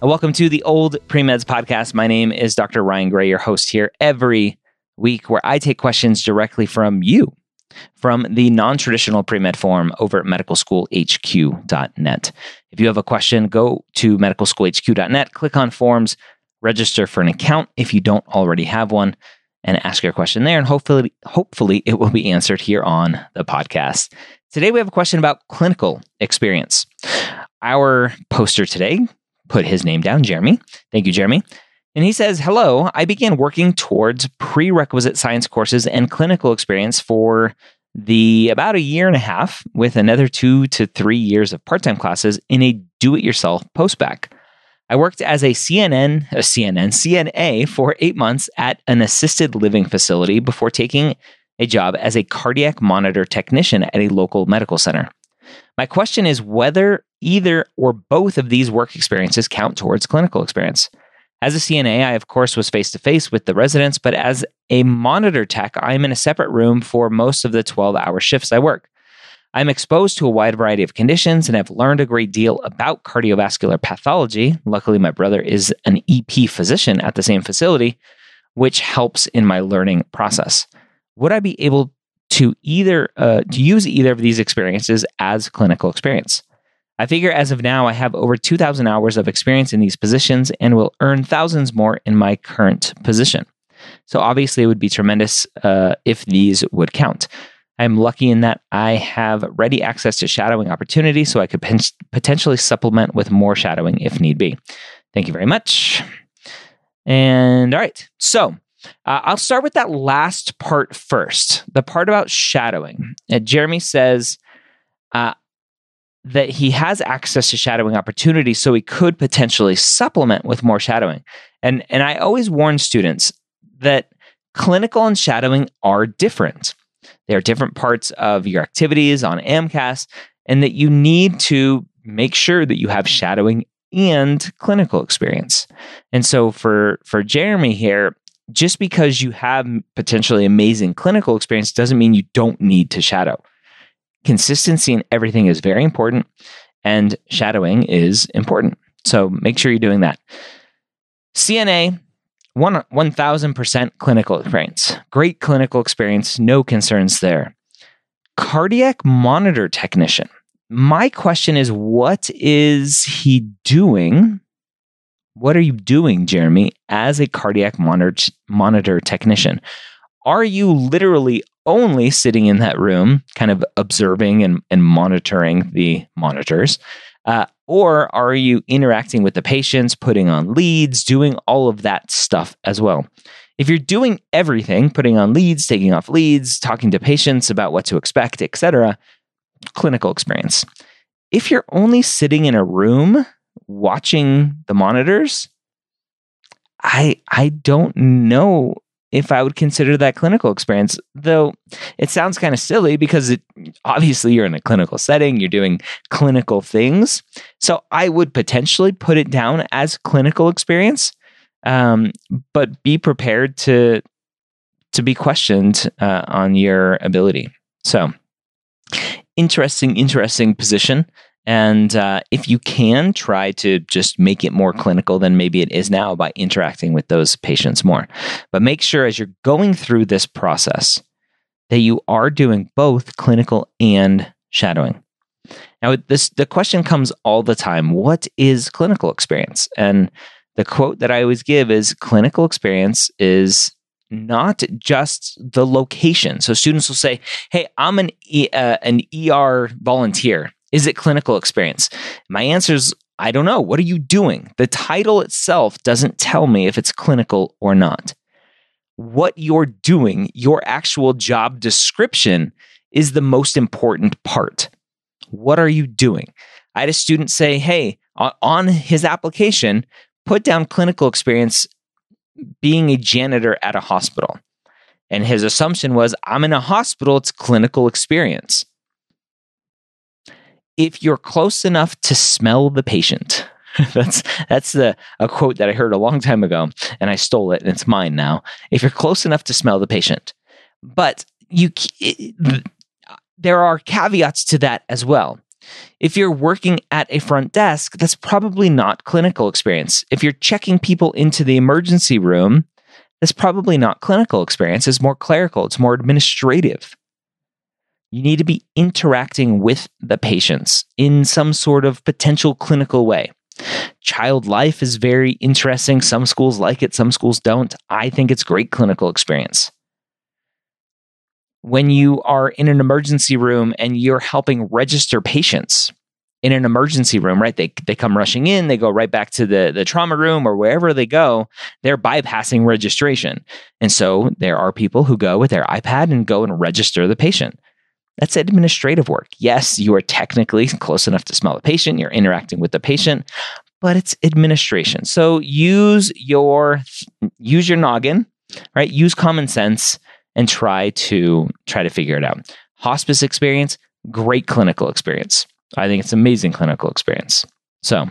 Welcome to the Old Pre-Meds podcast. My name is Dr. Ryan Gray, your host here every week, where I take questions directly from you from the non traditional pre med forum over at medicalschoolhq.net. If you have a question, go to medicalschoolhq.net, click on forms, register for an account if you don't already have one, and ask your question there. And hopefully, hopefully it will be answered here on the podcast. Today, we have a question about clinical experience. Our poster today put his name down, Jeremy. Thank you, Jeremy. And he says, Hello, I began working towards prerequisite science courses and clinical experience for the about a year and a half with another two to three years of part time classes in a do it yourself postbac. I worked as a CNN, a CNN, CNA for eight months at an assisted living facility before taking a job as a cardiac monitor technician at a local medical center. My question is whether either or both of these work experiences count towards clinical experience. As a CNA, I of course was face to face with the residents, but as a monitor tech, I'm in a separate room for most of the 12 hour shifts I work. I'm exposed to a wide variety of conditions and have learned a great deal about cardiovascular pathology. Luckily, my brother is an EP physician at the same facility, which helps in my learning process. Would I be able to either uh, to use either of these experiences as clinical experience? I figure as of now, I have over 2,000 hours of experience in these positions and will earn thousands more in my current position. So obviously, it would be tremendous uh, if these would count. I'm lucky in that I have ready access to shadowing opportunities, so I could pen- potentially supplement with more shadowing if need be. Thank you very much. And all right, so uh, I'll start with that last part first the part about shadowing. Uh, Jeremy says, uh, that he has access to shadowing opportunities so he could potentially supplement with more shadowing. And and I always warn students that clinical and shadowing are different. They are different parts of your activities on AMCAS and that you need to make sure that you have shadowing and clinical experience. And so for for Jeremy here, just because you have potentially amazing clinical experience doesn't mean you don't need to shadow. Consistency in everything is very important, and shadowing is important. So make sure you're doing that. CNA, one, 1000% clinical experience. Great clinical experience, no concerns there. Cardiac monitor technician. My question is what is he doing? What are you doing, Jeremy, as a cardiac monitor, monitor technician? Are you literally only sitting in that room, kind of observing and, and monitoring the monitors? Uh, or are you interacting with the patients, putting on leads, doing all of that stuff as well? If you're doing everything, putting on leads, taking off leads, talking to patients about what to expect, etc., clinical experience. If you're only sitting in a room watching the monitors, I I don't know if I would consider that clinical experience. Though it sounds kind of silly because it obviously you're in a clinical setting, you're doing clinical things. So I would potentially put it down as clinical experience, um, but be prepared to to be questioned uh, on your ability. So interesting, interesting position. And uh, if you can, try to just make it more clinical than maybe it is now by interacting with those patients more. But make sure as you're going through this process that you are doing both clinical and shadowing. Now, this the question comes all the time: What is clinical experience? And the quote that I always give is: "Clinical experience is not just the location." So students will say, "Hey, I'm an e, uh, an ER volunteer." Is it clinical experience? My answer is I don't know. What are you doing? The title itself doesn't tell me if it's clinical or not. What you're doing, your actual job description, is the most important part. What are you doing? I had a student say, hey, on his application, put down clinical experience being a janitor at a hospital. And his assumption was I'm in a hospital, it's clinical experience. If you're close enough to smell the patient, that's that's the a quote that I heard a long time ago and I stole it and it's mine now. If you're close enough to smell the patient. But you there are caveats to that as well. If you're working at a front desk, that's probably not clinical experience. If you're checking people into the emergency room, that's probably not clinical experience. It's more clerical, it's more administrative. You need to be interacting with the patients in some sort of potential clinical way. Child life is very interesting. Some schools like it, some schools don't. I think it's great clinical experience when you are in an emergency room and you're helping register patients in an emergency room, right? They they come rushing in, they go right back to the the trauma room or wherever they go, they're bypassing registration. And so there are people who go with their iPad and go and register the patient. That's administrative work. Yes, you are technically close enough to smell the patient, you're interacting with the patient, but it's administration. So use your use your noggin, right? Use common sense and try to try to figure it out. Hospice experience, great clinical experience. I think it's amazing clinical experience. So,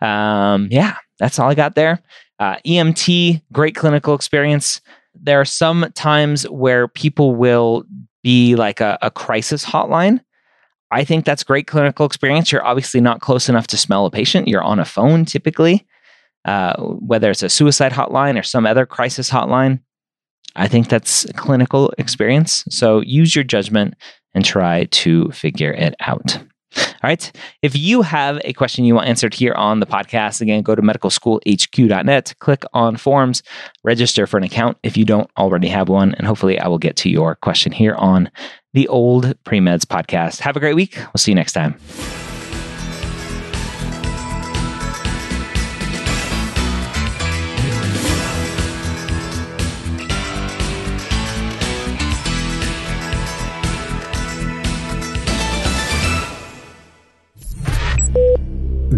um, yeah, that's all I got there. Uh, EMT, great clinical experience. There are some times where people will be like a, a crisis hotline. I think that's great clinical experience. You're obviously not close enough to smell a patient. You're on a phone typically, uh, whether it's a suicide hotline or some other crisis hotline. I think that's clinical experience. So use your judgment and try to figure it out. All right. If you have a question you want answered here on the podcast, again, go to medicalschoolhq.net, click on forms, register for an account if you don't already have one, and hopefully I will get to your question here on the old pre-meds podcast. Have a great week. We'll see you next time.